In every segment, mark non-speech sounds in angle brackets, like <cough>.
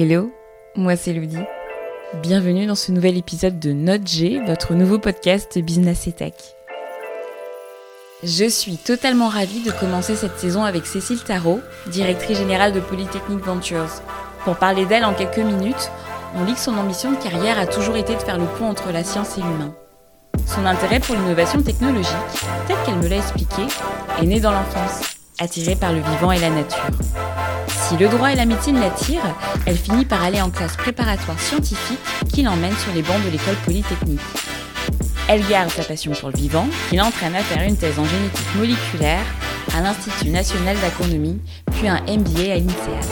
Hello, moi c'est Ludi. Bienvenue dans ce nouvel épisode de Note G, votre nouveau podcast Business et Tech. Je suis totalement ravie de commencer cette saison avec Cécile Tarot, directrice générale de Polytechnic Ventures. Pour parler d'elle en quelques minutes, on lit que son ambition de carrière a toujours été de faire le pont entre la science et l'humain. Son intérêt pour l'innovation technologique, tel qu'elle me l'a expliqué, est né dans l'enfance, attirée par le vivant et la nature. Si le droit et la médecine l'attirent, elle finit par aller en classe préparatoire scientifique qui l'emmène sur les bancs de l'école polytechnique. Elle garde sa passion pour le vivant, qui l'entraîne à faire une thèse en génétique moléculaire à l'Institut national d'agronomie, puis un MBA à l'INSEAD.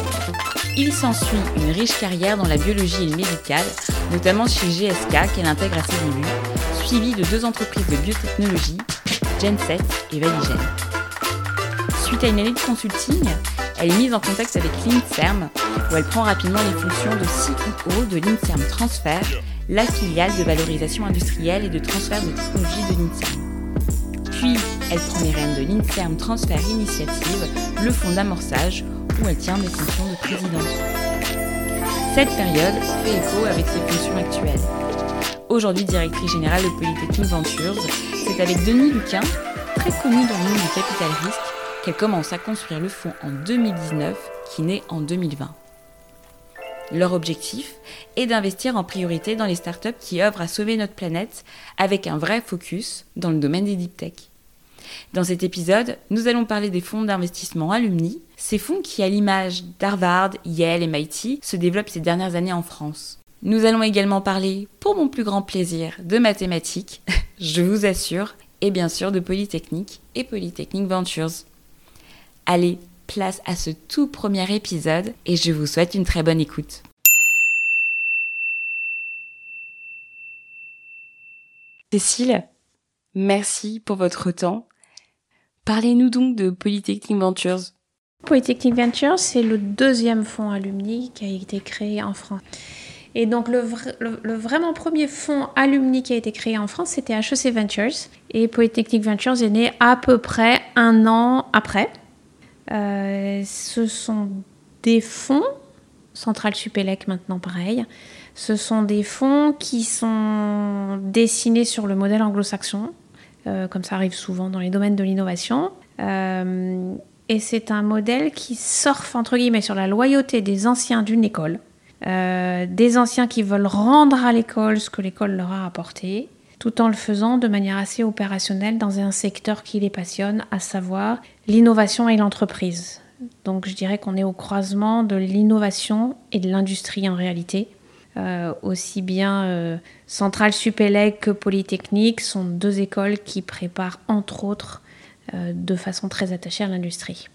Il s'ensuit une riche carrière dans la biologie et le médical, notamment chez GSK qu'elle intègre à ses débuts, suivie de deux entreprises de biotechnologie, Genset et Valigen. Suite à une année de consulting, elle est mise en contact avec l'INSERM, où elle prend rapidement les fonctions de CEO de l'INSERM Transfer, la filiale de valorisation industrielle et de transfert de technologie de l'INSERM. Puis, elle prend les rênes de l'INSERM Transfer Initiative, le fonds d'amorçage, où elle tient des fonctions de présidente. Cette période fait écho avec ses fonctions actuelles. Aujourd'hui directrice générale de Polytechnic Ventures, c'est avec Denis Luquin, très connu dans le monde du capital risque, qu'elle commence à construire le fonds en 2019 qui naît en 2020. Leur objectif est d'investir en priorité dans les startups qui œuvrent à sauver notre planète avec un vrai focus dans le domaine des deep tech. Dans cet épisode, nous allons parler des fonds d'investissement alumni, ces fonds qui, à l'image d'Harvard, Yale et MIT, se développent ces dernières années en France. Nous allons également parler, pour mon plus grand plaisir, de mathématiques, <laughs> je vous assure, et bien sûr de Polytechnique et Polytechnique Ventures. Allez, place à ce tout premier épisode et je vous souhaite une très bonne écoute. Cécile, merci pour votre temps. Parlez-nous donc de Polytechnic Ventures. Polytechnic Ventures, c'est le deuxième fonds alumni qui a été créé en France. Et donc le, le, vraiment premier fonds alumni qui a été créé en France, c'était HEC Ventures. Et Polytechnic Ventures est né à peu près un an après. Euh, ce sont des fonds, Central Supélec maintenant pareil, ce sont des fonds qui sont dessinés sur le modèle anglo-saxon, euh, comme ça arrive souvent dans les domaines de l'innovation. Euh, et c'est un modèle qui surfe entre guillemets sur la loyauté des anciens d'une école, des anciens qui veulent rendre à l'école ce que l'école leur a apporté, tout en le faisant de manière assez opérationnelle dans un secteur qui les passionne, à savoir l'innovation et l'entreprise. Donc je dirais qu'on est au croisement de l'innovation et de l'industrie en réalité. Euh, aussi bien euh, Centrale Supélec que Polytechnique sont deux écoles qui préparent entre autres euh, de façon très attachée à l'industrie.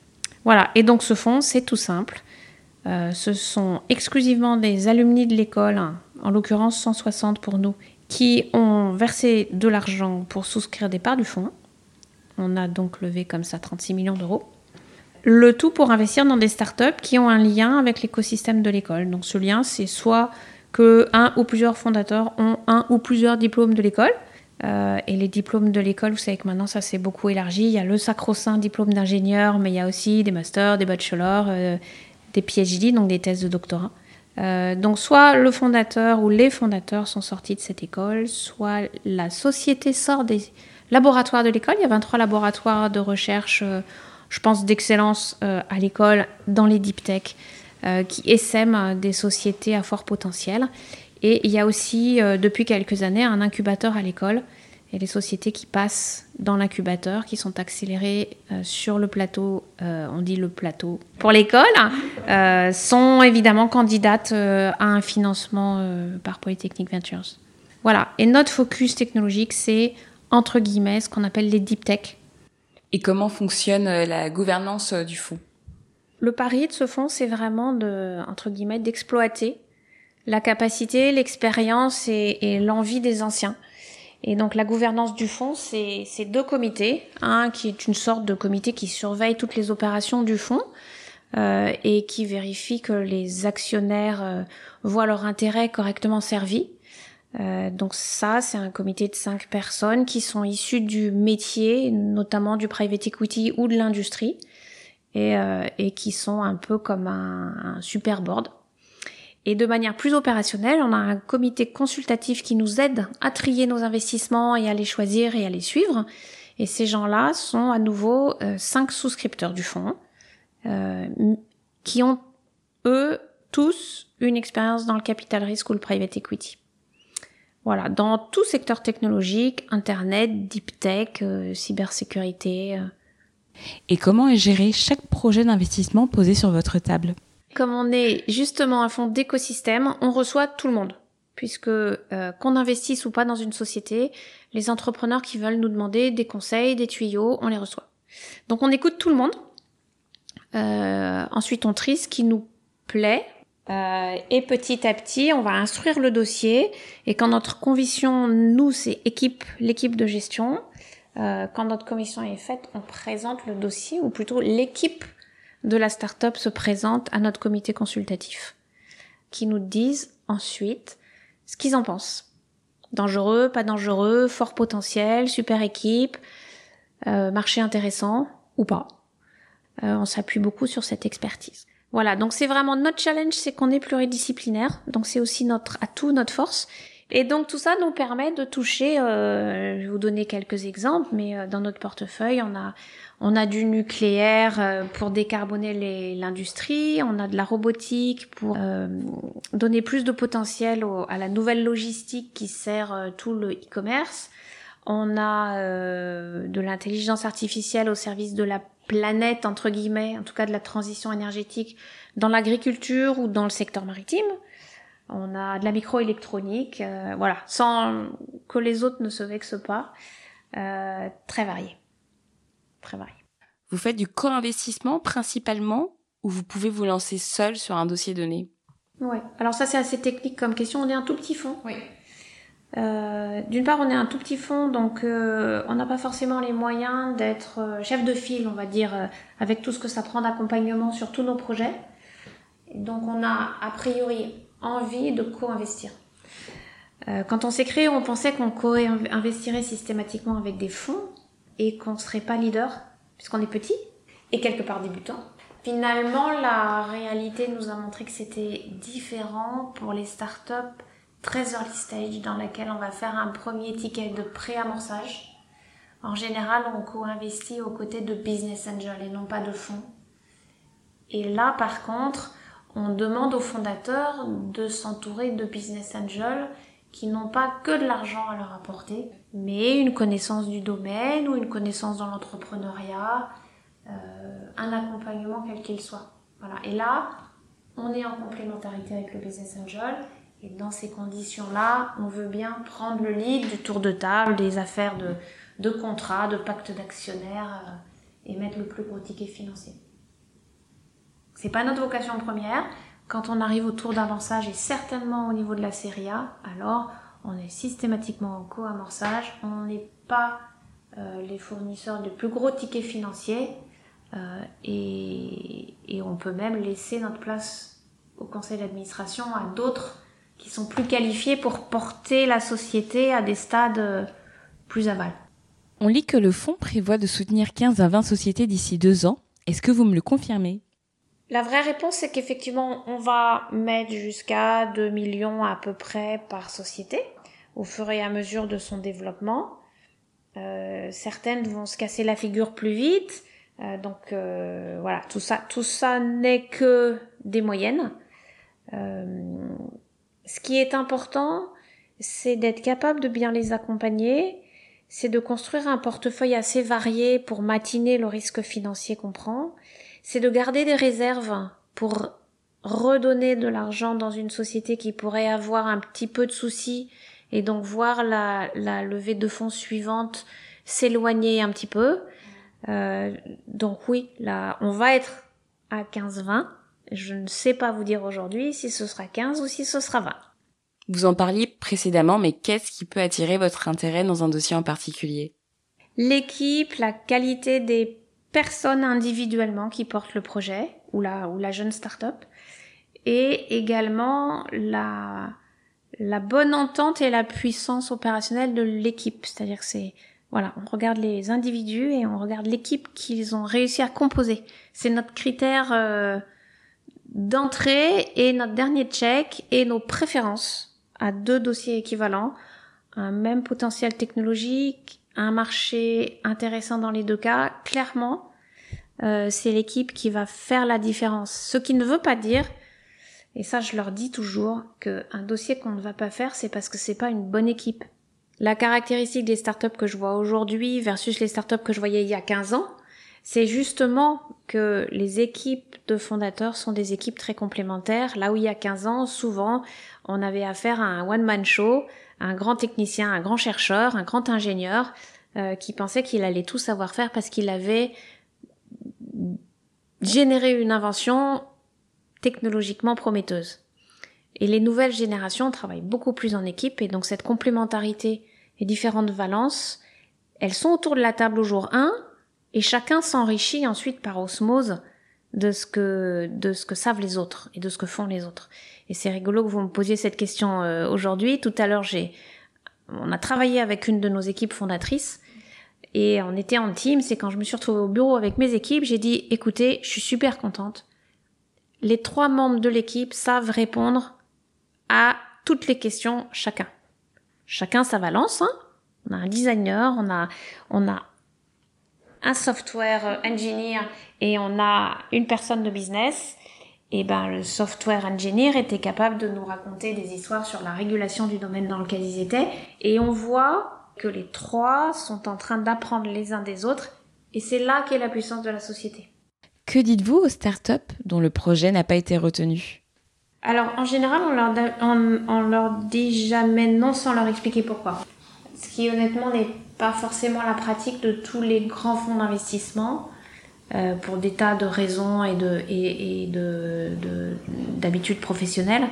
Voilà, et donc ce fonds, c'est tout simple. ce sont exclusivement des alumni de l'école, en l'occurrence 160 pour nous, qui ont versé de l'argent pour souscrire des parts du fonds. On a donc levé comme ça 36 millions d'euros. Le tout pour investir dans des startups qui ont un lien avec l'écosystème de l'école. Donc ce lien, c'est soit que un ou plusieurs fondateurs ont un ou plusieurs diplômes de l'école. Euh, et les diplômes de l'école, vous savez que maintenant ça s'est beaucoup élargi. Il y a le sacro-saint diplôme d'ingénieur, mais il y a aussi des masters, des bachelors, euh, des PhD, donc des thèses de doctorat. Euh, donc soit le fondateur ou les fondateurs sont sortis de cette école, soit la société sort des laboratoires de l'école. Il y a 23 laboratoires de recherche, euh, je pense, d'excellence euh, à l'école dans les deep tech qui essaiment des sociétés à fort potentiel. Et il y a aussi, depuis quelques années, un incubateur à l'école et les sociétés qui passent dans l'incubateur, qui sont accélérées euh, sur le plateau, euh, on dit le plateau pour l'école, euh, sont évidemment candidates à un financement par Polytechnic Ventures. Voilà. Et notre focus technologique, c'est entre guillemets ce qu'on appelle les deep tech. Et comment fonctionne la gouvernance du fonds? Le pari de ce fonds, c'est vraiment de, entre guillemets, d'exploiter la capacité, l'expérience et l'envie des anciens et donc la gouvernance du fonds, c'est deux comités. Un qui est une sorte de comité qui surveille toutes les opérations du fonds euh, et qui vérifie que les actionnaires euh, voient leur intérêt correctement servi. Euh, donc ça, c'est un comité de cinq personnes qui sont issues du métier, notamment du private equity ou de l'industrie, et, euh, et qui sont un peu comme un, un super board. Et de manière plus opérationnelle, on a un comité consultatif qui nous aide à trier nos investissements et à les choisir et à les suivre. Et ces gens-là sont à nouveau euh, cinq souscripteurs du fonds euh, qui ont, eux, tous une expérience dans le capital risque ou le private equity. Voilà, dans tout secteur technologique, Internet, deep tech, euh, cybersécurité. Euh. Et comment est géré chaque projet d'investissement posé sur votre table? Comme on est justement un fonds d'écosystème, on reçoit tout le monde. Puisque euh, qu'on investisse ou pas dans une société, les entrepreneurs qui veulent nous demander des conseils, des tuyaux, on les reçoit. Donc on écoute tout le monde. ensuite on trie ce qui nous plaît, euh, et petit à petit, on va instruire le dossier. Et quand notre conviction, nous, c'est équipe, l'équipe de gestion. Euh, quand notre commission est faite, on présente le dossier, ou plutôt l'équipe de la start-up se présente à notre comité consultatif, qui nous disent ensuite ce qu'ils en pensent. Dangereux, pas dangereux, fort potentiel, super équipe, euh, marché intéressant ou pas. on s'appuie beaucoup sur cette expertise. Voilà, donc c'est vraiment notre challenge, c'est qu'on est pluridisciplinaire, donc c'est aussi notre atout, notre force. Et donc tout ça nous permet de toucher, euh, je vais vous donner quelques exemples, mais euh, dans notre portefeuille, on a on a du nucléaire euh, pour décarboner l'industrie, on a de la robotique pour euh, donner plus de potentiel à la nouvelle logistique qui sert tout le e-commerce. On a de l'intelligence artificielle au service de la planète, entre guillemets, en tout cas de la transition énergétique, dans l'agriculture ou dans le secteur maritime. On a de la microélectronique, euh, voilà, sans que les autres ne se vexent pas. Euh, très varié. Très varié. Vous faites du co-investissement principalement ou vous pouvez vous lancer seul sur un dossier donné? Oui, alors ça c'est assez technique comme question. On est un tout petit fonds. Oui. Euh, d'une part, on est un tout petit fonds, donc on n'a pas forcément les moyens d'être chef de file, on va dire, avec tout ce que ça prend d'accompagnement sur tous nos projets. donc on a a priori envie de co-investir. quand on s'est créé, on pensait qu'on co-investirait systématiquement avec des fonds et qu'on ne serait pas leader, puisqu'on est petit et quelque part débutant. Finalement, la réalité nous a montré que c'était différent pour les startups très early stage dans laquelle on va faire un premier ticket de pré-amorçage. En général, on co-investit aux côtés de business angels et non pas de fonds. Et là, par contre, on demande aux fondateurs de s'entourer de business angels qui n'ont pas que de l'argent à leur apporter, mais une connaissance du domaine ou une connaissance dans l'entrepreneuriat, euh, un accompagnement quel qu'il soit. Voilà. Et là, on est en complémentarité avec le business angel et dans ces conditions-là, on veut bien prendre le lead du tour de table, des affaires de, de contrat, de pacte d'actionnaires euh, et mettre le plus gros ticket financier. C'est pas notre vocation première. Quand on arrive au tour d'amorçage et certainement au niveau de la série A, alors on est systématiquement en co-amorçage. On n'est pas euh, les fournisseurs de plus gros tickets financiers euh, et, et on peut même laisser notre place au conseil d'administration à d'autres qui sont plus qualifiés pour porter la société à des stades plus aval. On lit que le fonds prévoit de soutenir 15 à 20 sociétés d'ici deux ans. Est-ce que vous me le confirmez? La vraie réponse, c'est qu'effectivement, on va mettre jusqu'à 2 millions à peu près par société au fur et à mesure de son développement. Euh, certaines vont se casser la figure plus vite. Euh, donc voilà, tout ça, tout ça n'est que des moyennes. Ce qui est important, c'est d'être capable de bien les accompagner, c'est de construire un portefeuille assez varié pour matiner le risque financier qu'on prend, c'est de garder des réserves pour redonner de l'argent dans une société qui pourrait avoir un petit peu de soucis et donc voir la, levée de fonds suivante s'éloigner un petit peu. Euh, donc oui, là, on va être à 15-20 je ne sais pas vous dire aujourd'hui si ce sera 15 ou si ce sera 20. Vous en parliez précédemment, mais qu'est-ce qui peut attirer votre intérêt dans un dossier en particulier? L'équipe, la qualité des personnes individuellement qui portent le projet ou la, ou la jeune start-up et également la, la bonne entente et la puissance opérationnelle de l'équipe. C'est-à-dire que c'est, voilà, on regarde les individus et on regarde l'équipe qu'ils ont réussi à composer. C'est notre critère euh, d'entrée et notre dernier check et nos préférences à deux dossiers équivalents, un même potentiel technologique, un marché intéressant dans les deux cas. Clairement, euh, c'est l'équipe qui va faire la différence. Ce qui ne veut pas dire, et ça je leur dis toujours, qu'un dossier qu'on ne va pas faire, c'est parce que c'est pas une bonne équipe. La caractéristique des startups que je vois aujourd'hui versus les startups que je voyais il y a 15 ans, c'est justement que les équipes de fondateurs sont des équipes très complémentaires. Là où il y a 15 ans, souvent, on avait affaire à un one-man show, un grand technicien, un grand chercheur, un grand ingénieur, euh, qui pensait qu'il allait tout savoir faire parce qu'il avait généré une invention technologiquement prometteuse. Et les nouvelles générations travaillent beaucoup plus en équipe et donc cette complémentarité et différentes valences, elles sont autour de la table au jour 1 et chacun s'enrichit ensuite par osmose de ce que de ce que savent les autres et de ce que font les autres. Et c'est rigolo que vous me posiez cette question euh, aujourd'hui. Tout à l'heure, j'ai on a travaillé avec une de nos équipes fondatrices et on était en team. C'est quand je me suis retrouvée au bureau avec mes équipes, j'ai dit écoutez, je suis super contente. Les trois membres de l'équipe savent répondre à toutes les questions chacun. Chacun sa valence. Hein on a un designer, on a on a un software engineer et on a une personne de business, et ben le software engineer était capable de nous raconter des histoires sur la régulation du domaine dans lequel ils étaient, et on voit que les trois sont en train d'apprendre les uns des autres, et c'est là qu'est la puissance de la société. Que dites-vous aux startups dont le projet n'a pas été retenu? Alors en général, on leur, on, on leur dit jamais non sans leur expliquer pourquoi. Ce qui honnêtement n'est pas forcément la pratique de tous les grands fonds d'investissement euh, pour des tas de raisons et de et, de d'habitudes professionnelles.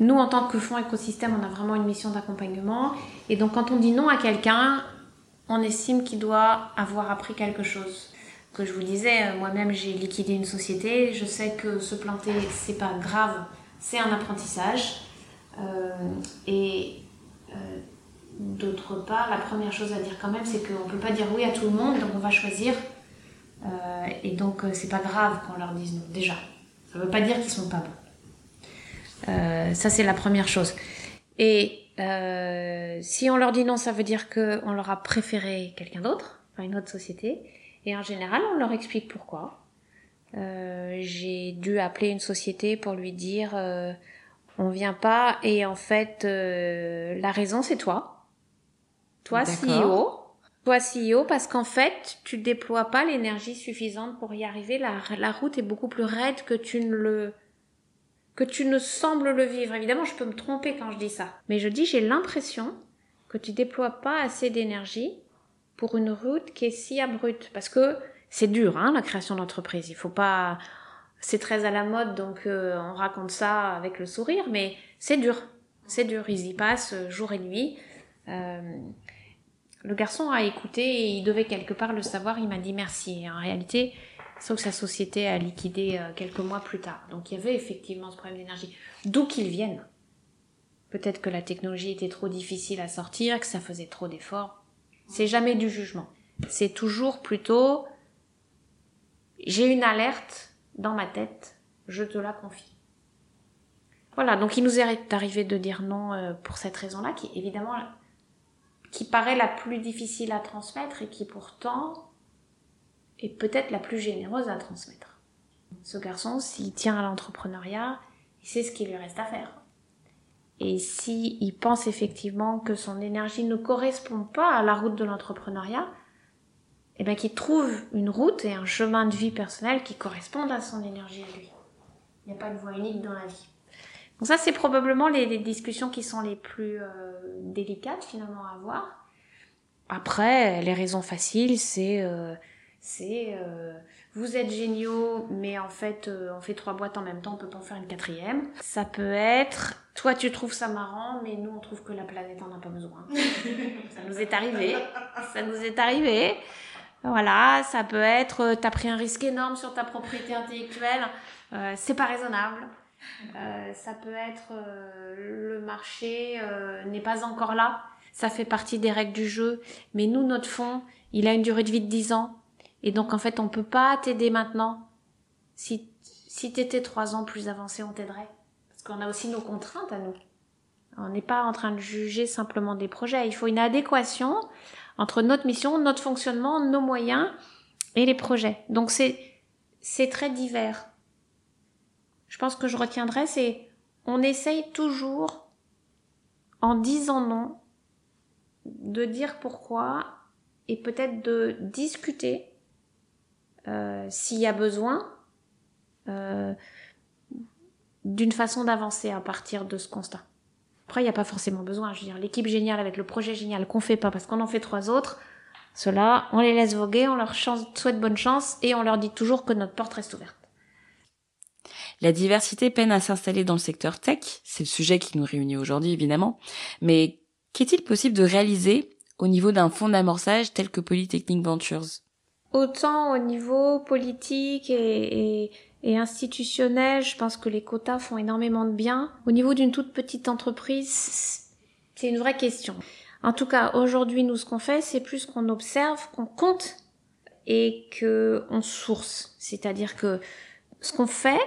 Nous, en tant que fonds écosystème, on a vraiment une mission d'accompagnement. Et donc, quand on dit non à quelqu'un, on estime qu'il doit avoir appris quelque chose. Que je vous disais, euh, moi-même, j'ai liquidé une société. Je sais que se planter, c'est pas grave, c'est un apprentissage. Euh, et D'autre part, la première chose à dire quand même, c'est qu'on ne peut pas dire oui à tout le monde, donc on va choisir. Euh, et donc, euh, c'est pas grave qu'on leur dise non, déjà. Ça ne veut pas dire qu'ils sont pas bons. Euh, ça, c'est la première chose. Et si on leur dit non, ça veut dire qu'on leur a préféré quelqu'un d'autre, une autre société. Et en général, on leur explique pourquoi. J'ai dû appeler une société pour lui dire on vient pas et en fait la raison c'est toi toi CEO, toi CEO, parce qu'en fait, tu déploies pas l'énergie suffisante pour y arriver. La, la route est beaucoup plus raide que tu ne le que tu ne sembles le vivre. Évidemment, je peux me tromper quand je dis ça, mais je dis j'ai l'impression que tu déploies pas assez d'énergie pour une route qui est si abrupte, parce que c'est dur, hein, la création d'entreprise. Il faut pas, c'est très à la mode, donc euh, on raconte ça avec le sourire, mais c'est dur, c'est dur. Ils y passent jour et nuit. Euh, le garçon a écouté et il devait quelque part le savoir. Il m'a dit merci. Et en réalité, sauf que sa société a liquidé euh, quelques mois plus tard. Donc il y avait effectivement ce problème d'énergie. D'où qu'il vienne. Peut-être que la technologie était trop difficile à sortir, que ça faisait trop d'efforts. C'est jamais du jugement. C'est toujours plutôt j'ai une alerte dans ma tête, je te la confie. Voilà, donc il nous est arrivé de dire non euh, pour cette raison-là, qui évidemment qui paraît la plus difficile à transmettre et qui pourtant est peut-être la plus généreuse à transmettre. Ce garçon, s'il tient à l'entrepreneuriat, il sait ce qu'il lui reste à faire. Et s'il il pense effectivement que son énergie ne correspond pas à la route de l'entrepreneuriat, eh bien qu'il trouve une route et un chemin de vie personnel qui correspondent à son énergie à lui. Il n'y a pas de voie unique dans la vie. Donc ça, c'est probablement les, discussions qui sont les plus euh, délicates finalement à avoir. Après, les raisons faciles, c'est euh, c'est euh, vous êtes géniaux, mais en fait on fait trois boîtes en même temps, on peut pas en faire une quatrième. Ça peut être toi tu trouves ça marrant, mais nous on trouve que la planète en a pas besoin. ça nous est arrivé, ça nous est arrivé. Voilà, ça peut être t'as pris un risque énorme sur ta propriété intellectuelle, c'est pas raisonnable. Euh, ça peut être euh, le marché euh, n'est pas encore là. Ça fait partie des règles du jeu. Mais nous, notre fonds, il a une durée de vie de 10 ans. Et donc, en fait, on peut pas t'aider maintenant. Si, si tu étais trois ans plus avancé, on t'aiderait. Parce qu'on a aussi nos contraintes à nous. On n'est pas en train de juger simplement des projets. Il faut une adéquation entre notre mission, notre fonctionnement, nos moyens et les projets. Donc c'est très divers. Je pense que je retiendrai, c'est on essaye toujours en disant non de dire pourquoi et peut-être de discuter euh, s'il y a besoin euh, d'une façon d'avancer à partir de ce constat. Après, il n'y a pas forcément besoin. Je veux dire, l'équipe géniale avec le projet génial qu'on fait pas parce qu'on en fait trois autres, ceux-là, on les laisse voguer, on leur souhaite bonne chance et on leur dit toujours que notre porte reste ouverte. La diversité peine à s'installer dans le secteur tech, c'est le sujet qui nous réunit aujourd'hui évidemment, mais qu'est-il possible de réaliser au niveau d'un fonds d'amorçage tel que Polytechnic Ventures? Autant au niveau politique et, institutionnel, je pense que les quotas font énormément de bien. Au niveau d'une toute petite entreprise, c'est une vraie question. En tout cas, aujourd'hui, nous, ce qu'on fait, c'est plus qu'on observe, qu'on compte et que on source. C'est-à-dire que ce qu'on fait,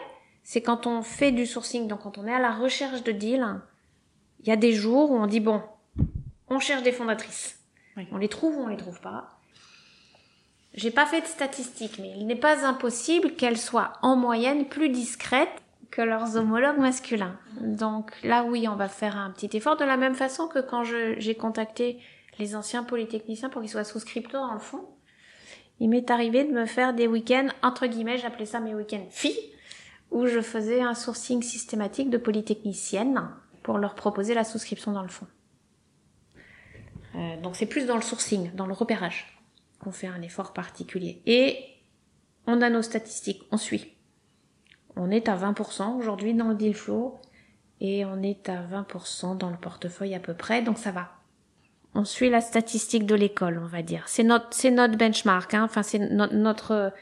c'est quand on fait du sourcing, donc quand on est à la recherche de deals, il y a des jours où on dit bon, on cherche des fondatrices. On les trouve ou on les trouve pas. J'ai pas fait de statistiques, mais il n'est pas impossible qu'elles soient en moyenne plus discrètes que leurs homologues masculins. Donc là, oui, on va faire un petit effort de la même façon que quand j'ai contacté les anciens polytechniciens pour qu'ils soient souscripteurs dans le fond. Il m'est arrivé de me faire des week-ends, entre guillemets, j'appelais ça mes week-ends filles, où je faisais un sourcing systématique de polytechniciennes pour leur proposer la souscription dans le fond. Euh, donc c'est plus dans le sourcing, dans le repérage, qu'on fait un effort particulier. Et on a nos statistiques, on suit. On est à 20% aujourd'hui dans le deal flow et on est à 20% dans le portefeuille à peu près, donc ça va. On suit la statistique de l'école, on va dire. C'est notre, benchmark, hein. enfin c'est notre,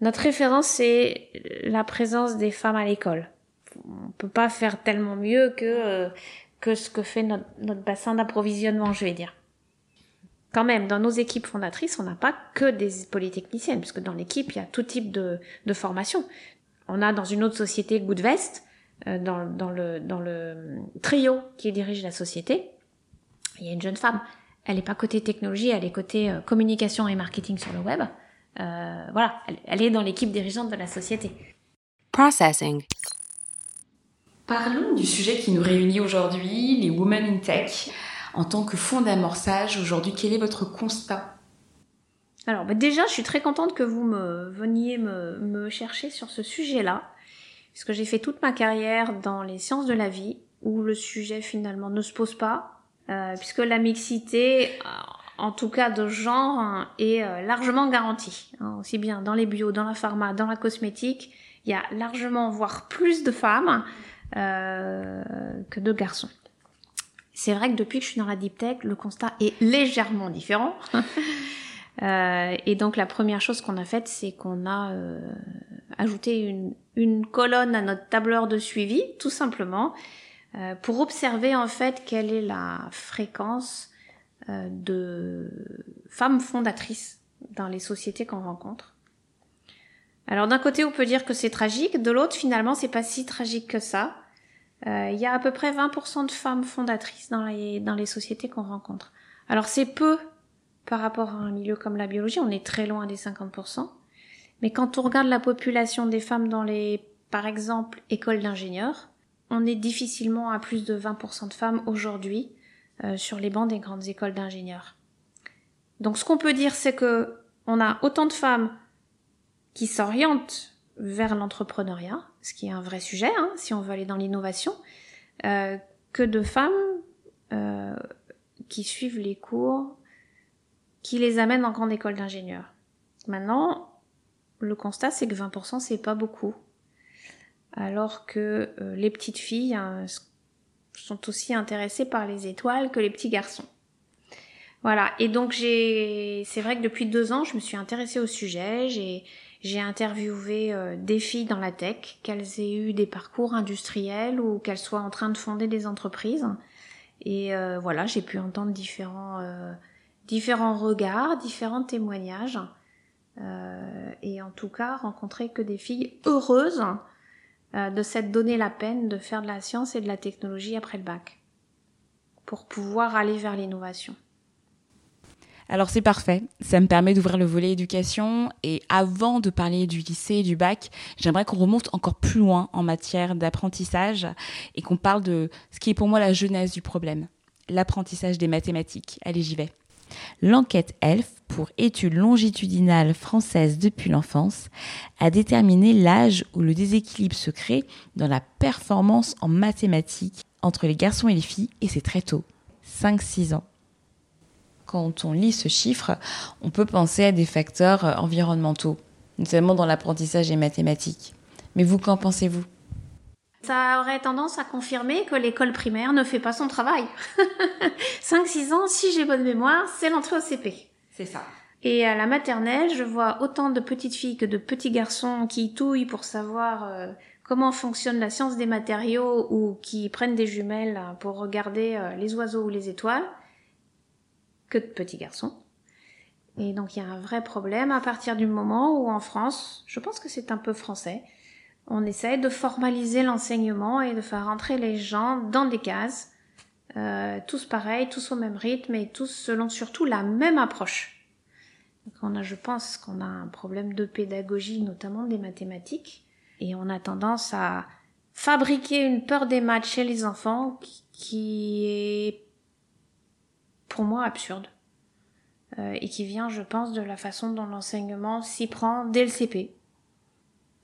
notre référence, c'est la présence des femmes à l'école. On peut pas faire tellement mieux que euh, que ce que fait notre, notre bassin d'approvisionnement, je vais dire quand même, dans nos équipes fondatrices, on n'a pas que des polytechniciennes, puisque dans l'équipe, il y a tout type de, de formation. On a dans une autre société, Goodvest, euh, dans, dans, le, dans le trio qui dirige la société, il y a une jeune femme. Elle n'est pas côté technologie, elle est côté euh, communication et marketing sur le web. Euh, voilà, elle, elle est dans l'équipe dirigeante de la société. Processing. Parlons du sujet qui nous réunit aujourd'hui, les Women in Tech en tant que fonds d'amorçage aujourd'hui Quel est votre constat? Alors bah, déjà, je suis très contente que vous me veniez me, chercher sur ce sujet-là, puisque j'ai fait toute ma carrière dans les sciences de la vie, où le sujet finalement ne se pose pas, euh, puisque la mixité, euh, en tout cas de genre, hein, est euh, largement garantie, hein, aussi bien dans les bio, dans la pharma, dans la cosmétique, il y a largement, voire plus de femmes que de garçons. C'est vrai que depuis que je suis dans la deep tech, le constat est légèrement différent. <laughs> euh, et donc la première chose qu'on a faite, c'est qu'on a euh, ajouté une, colonne à notre tableur de suivi, tout simplement, euh, pour observer en fait quelle est la fréquence euh, de femmes fondatrices dans les sociétés qu'on rencontre. Alors d'un côté, on peut dire que c'est tragique, de l'autre, finalement, c'est pas si tragique que ça. Euh, il y a à peu près 20% de femmes fondatrices dans les, dans les sociétés qu'on rencontre. Alors c'est peu par rapport à un milieu comme la biologie, on est très loin des 50%. Mais quand on regarde la population des femmes dans les, par exemple, écoles d'ingénieurs, on est difficilement à plus de 20% de femmes aujourd'hui euh, sur les bancs des grandes écoles d'ingénieurs. Donc ce qu'on peut dire, c'est que on a autant de femmes qui s'orientent vers l'entrepreneuriat, ce qui est un vrai sujet, hein, si on veut aller dans l'innovation, euh, que de femmes euh, qui suivent les cours, qui les amènent en grande école d'ingénieurs. Maintenant, le constat, c'est que 20%, c'est pas beaucoup. Alors que les petites filles hein, sont aussi intéressées par les étoiles que les petits garçons. Voilà. Et donc j'ai, c'est vrai que depuis deux ans, je me suis intéressée au sujet. J'ai j'ai interviewé euh, des filles dans la tech, qu'elles aient eu des parcours industriels ou qu'elles soient en train de fonder des entreprises. Et euh, voilà, j'ai pu entendre différents, euh, différents regards, différents témoignages. et en tout cas, rencontrer que des filles heureuses euh, de s'être donné la peine de faire de la science et de la technologie après le bac pour pouvoir aller vers l'innovation. Alors c'est parfait, ça me permet d'ouvrir le volet éducation et avant de parler du lycée et du bac, j'aimerais qu'on remonte encore plus loin en matière d'apprentissage et qu'on parle de ce qui est pour moi la jeunesse du problème, l'apprentissage des mathématiques. Allez, j'y vais. L'enquête ELF, pour études longitudinales françaises depuis l'enfance, a déterminé l'âge où le déséquilibre se crée dans la performance en mathématiques entre les garçons et les filles, et c'est très tôt, 5-6 ans quand on lit ce chiffre, on peut penser à des facteurs environnementaux, notamment dans l'apprentissage et mathématiques. Mais vous, qu'en pensez-vous? Ça aurait tendance à confirmer que l'école primaire ne fait pas son travail. <laughs> 5-6 ans, si j'ai bonne mémoire, c'est l'entrée au CP. C'est ça. Et à la maternelle, je vois autant de petites filles que de petits garçons qui touillent pour savoir euh, comment fonctionne la science des matériaux ou qui prennent des jumelles pour regarder euh, les oiseaux ou les étoiles que de petits garçons. Et donc il y a un vrai problème à partir du moment où en France, je pense que c'est un peu français, on essaie de formaliser l'enseignement et de faire rentrer les gens dans des cases, euh, tous pareils, tous au même rythme et tous selon surtout la même approche. Donc on a, je pense qu'on a un problème de pédagogie, notamment des mathématiques, et on a tendance à fabriquer une peur des maths chez les enfants qui est pour moi absurde. Euh, et qui vient, je pense, de la façon dont l'enseignement s'y prend dès le CP.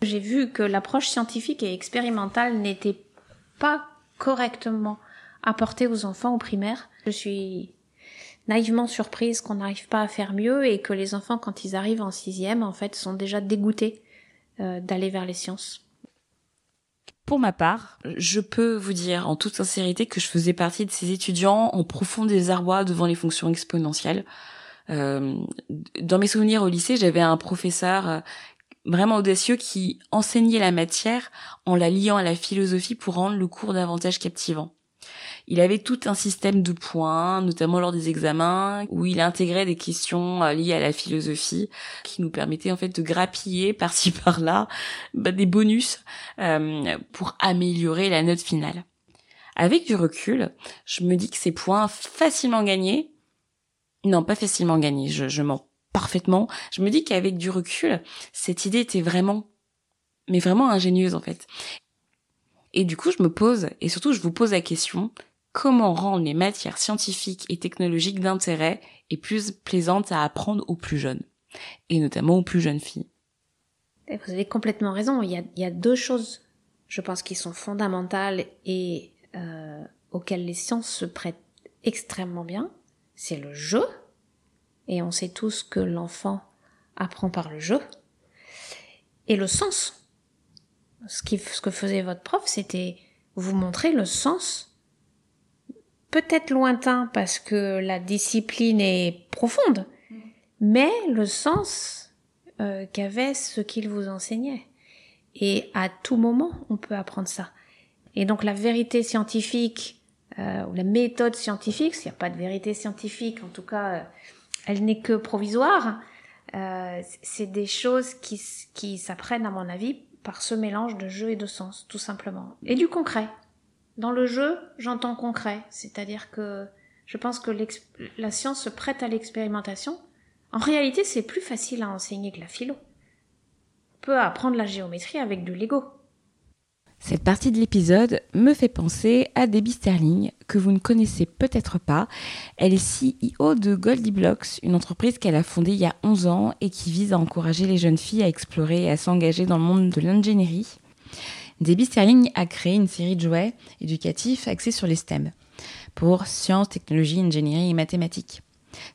J'ai vu que l'approche scientifique et expérimentale n'était pas correctement apportée aux enfants au primaire. Je suis naïvement surprise qu'on n'arrive pas à faire mieux et que les enfants, quand ils arrivent en sixième, en fait, sont déjà dégoûtés euh, d'aller vers les sciences. Pour ma part, je peux vous dire en toute sincérité que je faisais partie de ces étudiants en profond désarroi devant les fonctions exponentielles. Euh, dans mes souvenirs au lycée, j'avais un professeur euh, vraiment audacieux qui enseignait la matière en la liant à la philosophie pour rendre le cours davantage captivant. Il avait tout un système de points, notamment lors des examens, où il intégrait des questions euh, liées à la philosophie, qui nous permettaient en fait de grappiller <laughs> par-ci par-là bah, des bonus euh, pour améliorer la note finale. Avec du recul, je me dis que ces points facilement gagnés, non pas facilement gagnés, je, je mens parfaitement, je me dis qu'avec du recul, cette idée était vraiment, mais vraiment ingénieuse en fait. Et du coup, je me pose, et surtout je vous pose la question, comment rendre les matières scientifiques et technologiques d'intérêt et plus plaisantes à apprendre aux plus jeunes, et notamment aux plus jeunes filles? Vous avez complètement raison, il y a, deux choses, je pense, qui sont fondamentales et euh, auxquelles les sciences se prêtent extrêmement bien. C'est le jeu, et on sait tous que l'enfant apprend par le jeu, et le sens. Ce, que faisait votre prof, c'était vous montrer le sens peut-être lointain parce que la discipline est profonde, mais le sens euh, qu'avait ce qu'il vous enseignait. Et à tout moment, on peut apprendre ça. Et donc la vérité scientifique, euh, ou la méthode scientifique, s'il n'y a pas de vérité scientifique, en tout cas, euh, elle n'est que provisoire, c'est des choses qui, qui s'apprennent, à mon avis, par ce mélange de jeu et de sens, tout simplement. Et du concret. Dans le jeu, j'entends concret, c'est-à-dire que je pense que la science se prête à l'expérimentation. En réalité, c'est plus facile à enseigner que la philo. On peut apprendre la géométrie avec du Lego. Cette partie de l'épisode me fait penser à Debbie Sterling, que vous ne connaissez peut-être pas. Elle est CEO de Goldie Blocks, une entreprise qu'elle a fondée il y a 11 ans et qui vise à encourager les jeunes filles à explorer et à s'engager dans le monde de l'ingénierie. Debbie Sterling a créé une série de jouets éducatifs axés sur les STEM, pour sciences, technologies, ingénierie et mathématiques.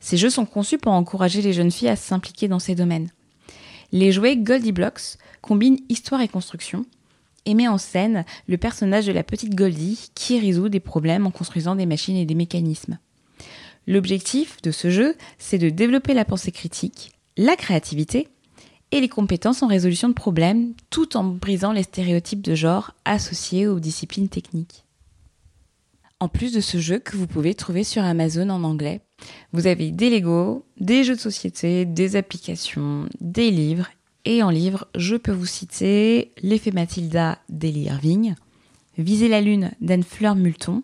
Ces jeux sont conçus pour encourager les jeunes filles à s'impliquer dans ces domaines. Les jouets Goldie Blocks combinent histoire et construction et met en scène le personnage de la petite Goldie qui résout des problèmes en construisant des machines et des mécanismes. L'objectif de ce jeu, c'est de développer la pensée critique, la créativité et les compétences en résolution de problèmes, tout en brisant les stéréotypes de genre associés aux disciplines techniques. En plus de ce jeu que vous pouvez trouver sur Amazon en anglais, vous avez des Lego, des jeux de société, des applications, des livres Et en livre, je peux vous citer L'effet Mathilda d'Elie Irving, Viser la lune d'Anne Fleur Multon,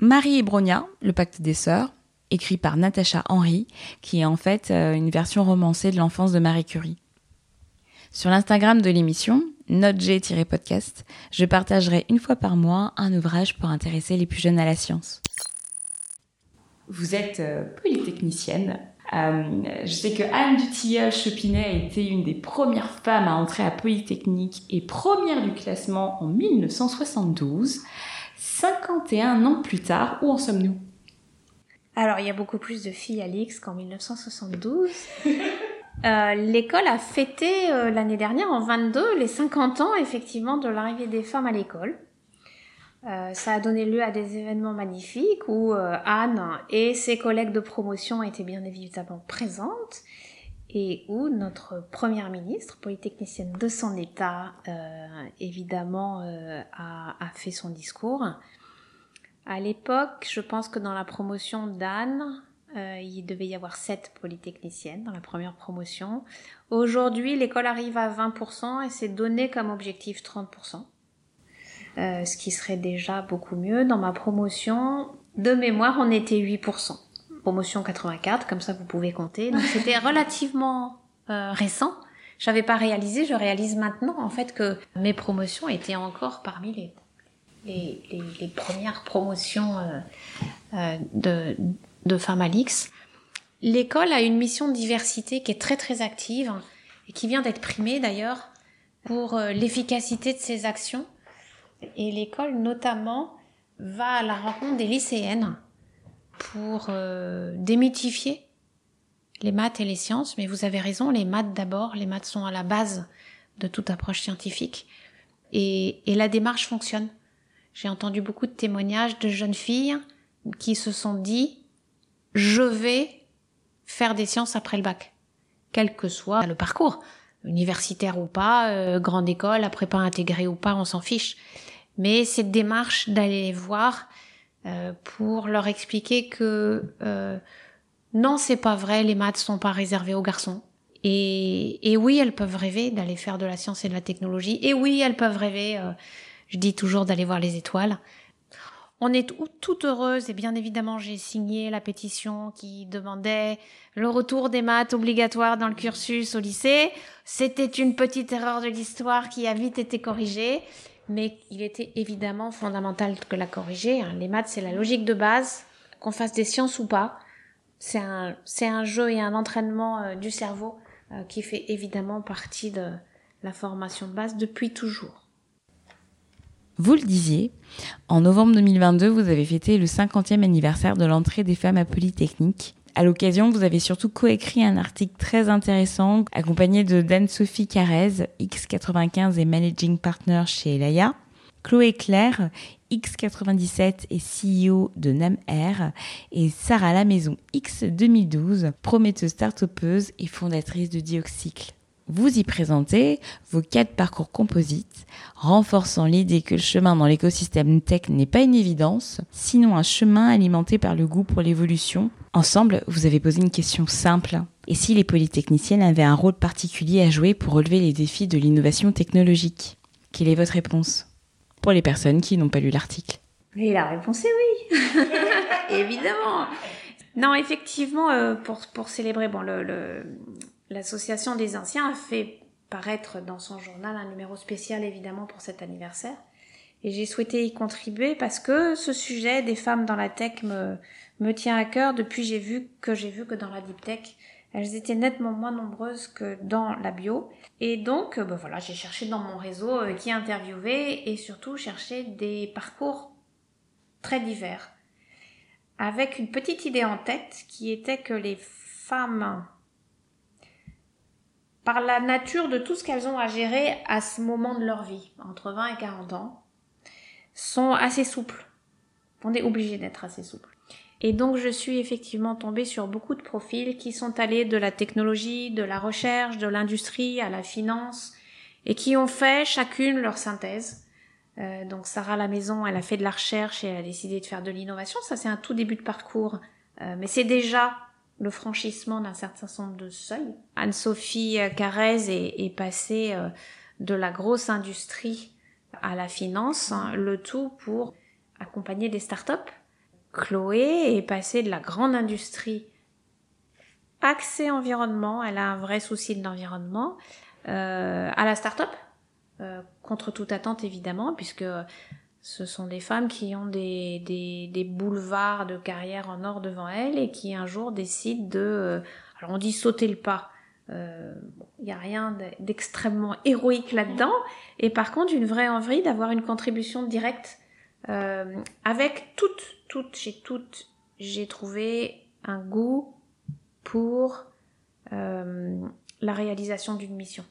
Marie et Bronia, Le pacte des sœurs, écrit par Natacha Henry, qui est en fait euh, une version romancée de l'enfance de Marie Curie. Sur l'Instagram de l'émission, notg-podcast, je partagerai une fois par mois un ouvrage pour intéresser les plus jeunes à la science. Vous êtes euh, polytechnicienne. Euh, je sais que Anne Dutilleul-Chopinet a été une des premières femmes à entrer à Polytechnique et première du classement en 1972. 51 ans plus tard, où en sommes-nous? Alors, il y a beaucoup plus de filles à l'X qu'en 1972. <laughs> Euh, l'école a fêté euh, l'année dernière, en 22, les 50 ans effectivement de l'arrivée des femmes à l'école. Euh, ça a donné lieu à des événements magnifiques où Anne et ses collègues de promotion étaient bien évidemment présentes et où notre première ministre, polytechnicienne de son état, évidemment a, a, fait son discours. À l'époque, je pense que dans la promotion d'Anne, euh, il devait y avoir 7 polytechniciennes dans la première promotion. Aujourd'hui, l'école arrive à 20% et c'est donné comme objectif 30%. Euh, ce qui serait déjà beaucoup mieux. Dans ma promotion, de mémoire, on était 8%. Promotion 84, comme ça vous pouvez compter. Donc <laughs> c'était relativement euh, récent. J'avais pas réalisé, je réalise maintenant en fait que mes promotions étaient encore parmi les les, les, premières promotions euh, euh de, de femmes à l'X. L'école a une mission de diversité qui est très très active et qui vient d'être primée d'ailleurs pour euh, l'efficacité de ses actions. Et l'école notamment va à la rencontre des lycéennes pour euh, démythifier les maths et les sciences. Mais vous avez raison, les maths d'abord, les maths sont à la base de toute approche scientifique. Et, et la démarche fonctionne. J'ai entendu beaucoup de témoignages de jeunes filles qui se sont dit je vais faire des sciences après le bac, quel que soit le parcours, universitaire ou pas, euh, grande école, après pas intégré ou pas, on s'en fiche. Mais cette démarche d'aller les voir euh, pour leur expliquer que euh, non, c'est pas vrai, les maths sont pas réservées aux garçons. Et, et oui, elles peuvent rêver d'aller faire de la science et de la technologie. Et oui, elles peuvent rêver, je dis toujours, d'aller voir les étoiles. On est tout heureuse et bien évidemment j'ai signé la pétition qui demandait le retour des maths obligatoires dans le cursus au lycée. C'était une petite erreur de l'histoire qui a vite été corrigée, mais il était évidemment fondamental que la corriger. Hein. Les maths c'est la logique de base, qu'on fasse des sciences ou pas. C'est un, c'est un jeu et un entraînement euh, du cerveau euh, qui fait évidemment partie de la formation de base depuis toujours. Vous le disiez, en novembre 2022, vous avez fêté le 50e anniversaire de l'entrée des femmes à Polytechnique. À l'occasion, vous avez surtout coécrit un article très intéressant accompagné de Dan-Sophie Carrez, X95 et Managing Partner chez Elaya, Chloé Claire, X97 et CEO de NamR, et Sarah Lamaison, X2012, prometteuse start et fondatrice de Dioxycle. Vous y présentez vos quatre parcours composites, renforçant l'idée que le chemin dans l'écosystème tech n'est pas une évidence, sinon un chemin alimenté par le goût pour l'évolution. Ensemble, vous avez posé une question simple. Et si les polytechniciennes avaient un rôle particulier à jouer pour relever les défis de l'innovation technologique? Quelle est votre réponse? Pour les personnes qui n'ont pas lu l'article. Et la réponse est oui <laughs> Évidemment Non, effectivement, euh, pour, pour célébrer bon, le L'association des anciens a fait paraître dans son journal un numéro spécial évidemment pour cet anniversaire. Et j'ai souhaité y contribuer parce que ce sujet des femmes dans la tech me, me tient à cœur depuis j'ai vu que j'ai vu que dans la deep tech, elles étaient nettement moins nombreuses que dans la bio. Et donc, ben voilà, j'ai cherché dans mon réseau euh, qui interviewait et surtout cherché des parcours très divers. Avec une petite idée en tête qui était que les femmes par la nature de tout ce qu'elles ont à gérer à ce moment de leur vie, entre 20 et 40 ans, sont assez souples. On est obligé d'être assez souple. Et donc je suis effectivement tombée sur beaucoup de profils qui sont allés de la technologie, de la recherche, de l'industrie à la finance, et qui ont fait chacune leur synthèse. Euh, donc Sarah la maison, elle a fait de la recherche et elle a décidé de faire de l'innovation. Ça c'est un tout début de parcours, euh, mais c'est déjà le franchissement d'un certain nombre de seuils. Anne-Sophie Carrez est, est passée de la grosse industrie à la finance, hein, le tout pour accompagner des startups. Chloé est passée de la grande industrie accès environnement, elle a un vrai souci de l'environnement, euh, à la start-up, euh, contre toute attente évidemment, puisque ce sont des femmes qui ont des, des, des, boulevards de carrière en or devant elles et qui un jour décident de, euh, alors on dit sauter le pas, il euh, n'y a rien d'extrêmement héroïque là-dedans, et par contre une vraie envie d'avoir une contribution directe euh, avec toutes, toutes, j'ai toutes, j'ai trouvé un goût pour euh, la réalisation d'une mission.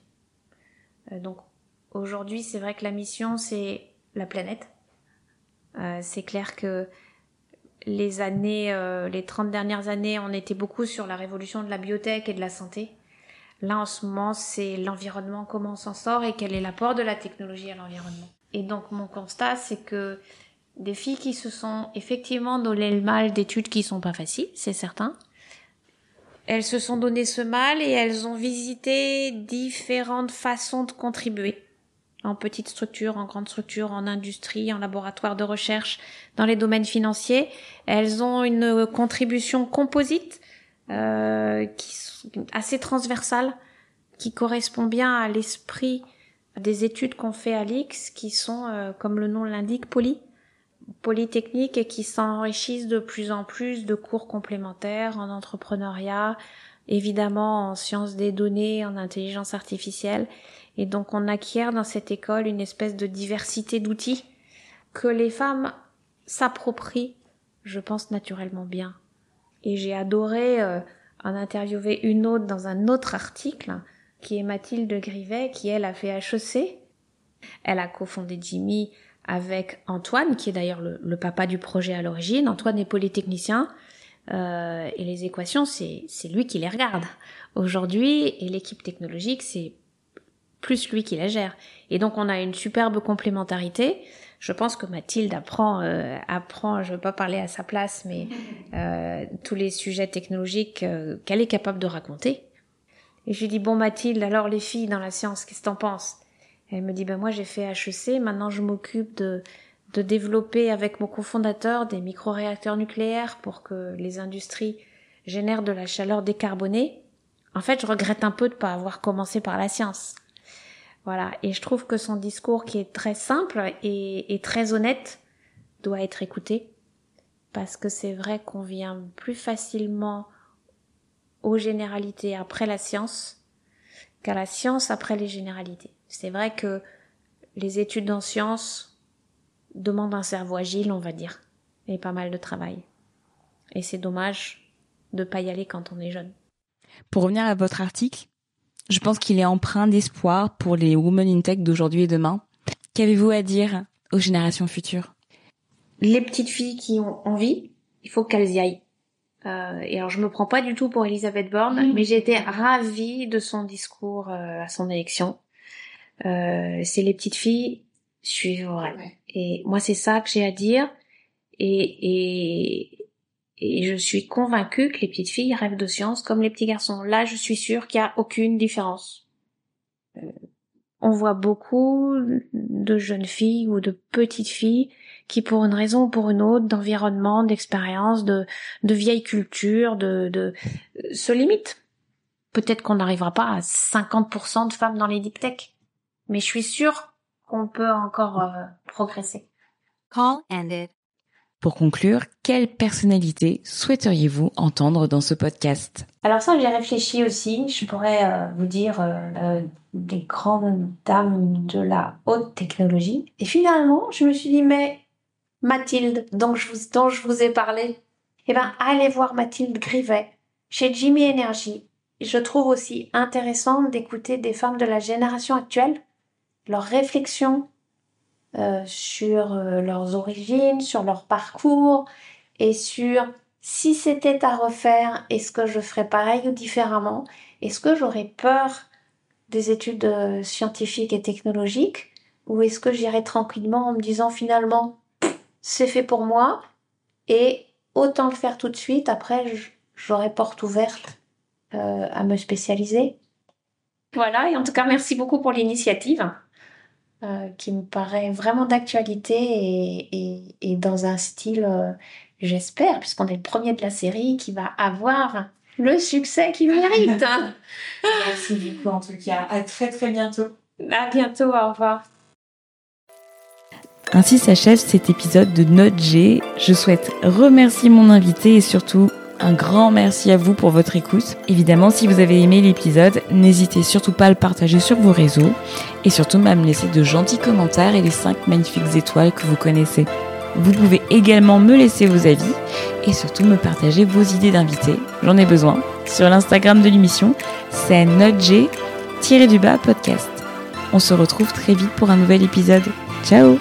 Euh, donc aujourd'hui, c'est vrai que la mission, c'est la planète. Euh, c'est clair que les années, les 30 dernières années, on était beaucoup sur la révolution de la biotech et de la santé. Là, en ce moment, c'est l'environnement, comment on s'en sort et quel est l'apport de la technologie à l'environnement. Et donc, mon constat, c'est que des filles qui se sont effectivement donné le mal d'études qui sont pas faciles, c'est certain, elles se sont donné ce mal et elles ont visité différentes façons de contribuer. En petite structure, en grande structure, en industrie, en laboratoire de recherche, dans les domaines financiers. Elles ont une contribution composite euh, qui assez transversale, qui correspond bien à l'esprit des études qu'on fait à l'IX, qui sont, euh, comme le nom l'indique, poly polytechniques et qui s'enrichissent de plus en plus de cours complémentaires en entrepreneuriat, évidemment en sciences des données, en intelligence artificielle. Et donc on acquiert dans cette école une espèce de diversité d'outils que les femmes s'approprient, je pense naturellement bien. Et j'ai adoré euh, en interviewer une autre dans un autre article, qui est Mathilde Grivet, qui elle a fait HEC. Elle a cofondé Jimmy avec Antoine, qui est d'ailleurs le, papa du projet à l'origine. Antoine est polytechnicien. Euh, et les équations, c'est, c'est lui qui les regarde aujourd'hui, et l'équipe technologique, c'est plus lui qui la gère. Et donc on a une superbe complémentarité. Je pense que Mathilde apprend, euh, apprend, je ne veux pas parler à sa place, mais <laughs> euh, tous les sujets technologiques euh, qu'elle est capable de raconter. Et je lui dis bon Mathilde, alors les filles dans la science, qu'est-ce que t'en penses? Elle me dit, ben moi j'ai fait HEC, maintenant je m'occupe de, de développer avec mon cofondateur des micro-réacteurs nucléaires pour que les industries génèrent de la chaleur décarbonée. En fait, je regrette un peu de pas avoir commencé par la science. Voilà. Et je trouve que son discours qui est très simple et, très honnête doit être écouté. Parce que c'est vrai qu'on vient plus facilement aux généralités après la science qu'à la science après les généralités. C'est vrai que les études en sciences demandent un cerveau agile, on va dire, et pas mal de travail. Et c'est dommage de pas y aller quand on est jeune. Pour revenir à votre article, je pense qu'il est empreint d'espoir pour les women in tech d'aujourd'hui et demain. Qu'avez-vous à dire aux générations futures? Les petites filles qui ont envie, il faut qu'elles y aillent. Euh, et alors je me prends pas du tout pour Elisabeth Borne, mais j'ai été ravie de son discours euh, à son élection. Euh, c'est les petites filles suivre. Et moi, c'est ça que j'ai à dire. Et, et, et je suis convaincue que les petites filles rêvent de science comme les petits garçons. Là, je suis sûre qu'il n'y a aucune différence. Euh, on voit beaucoup de jeunes filles ou de petites filles qui, pour une raison ou pour une autre, d'environnement, d'expérience, de, vieille culture, de, de se limitent. Peut-être qu'on n'arrivera pas à 50% de femmes dans les tech mais je suis sûre qu'on peut encore euh, progresser. Call ended. Pour conclure, quelle personnalité souhaiteriez-vous entendre dans ce podcast? Alors ça, j'ai réfléchi aussi. Je pourrais euh, vous dire euh, des grandes dames de la haute technologie. Et finalement, je me suis dit, mais Mathilde, dont je vous, je vous ai parlé, eh ben, allez voir Mathilde Grivet chez Jimmy Energy. Je trouve aussi intéressant d'écouter des femmes de la génération actuelle leurs réflexions euh, sur euh, leurs origines, sur leur parcours et sur si c'était à refaire, est-ce que je ferais pareil ou différemment? Est-ce que j'aurais peur des études euh, scientifiques et technologiques? Ou est-ce que j'irais tranquillement en me disant finalement c'est fait pour moi et autant le faire tout de suite, après j'aurai porte ouverte à me spécialiser? Voilà, et en tout cas, merci beaucoup pour l'initiative. Qui me paraît vraiment d'actualité et, et, dans un style, j'espère, puisqu'on est le premier de la série, qui va avoir le succès qu'il <laughs> mérite. Merci beaucoup en tout cas. À très très bientôt. À bientôt, au revoir. Ainsi s'achève cet épisode de Note G. Je souhaite remercier mon invité et surtout un grand merci à vous pour votre écoute. Évidemment, si vous avez aimé l'épisode, n'hésitez surtout pas à le partager sur vos réseaux et surtout à me laisser de gentils commentaires et les 5 magnifiques étoiles que vous connaissez. Vous pouvez également me laisser vos avis et surtout me partager vos idées d'invités. J'en ai besoin. Sur l'Instagram de l'émission, c'est notg-podcast. On se retrouve très vite pour un nouvel épisode. Ciao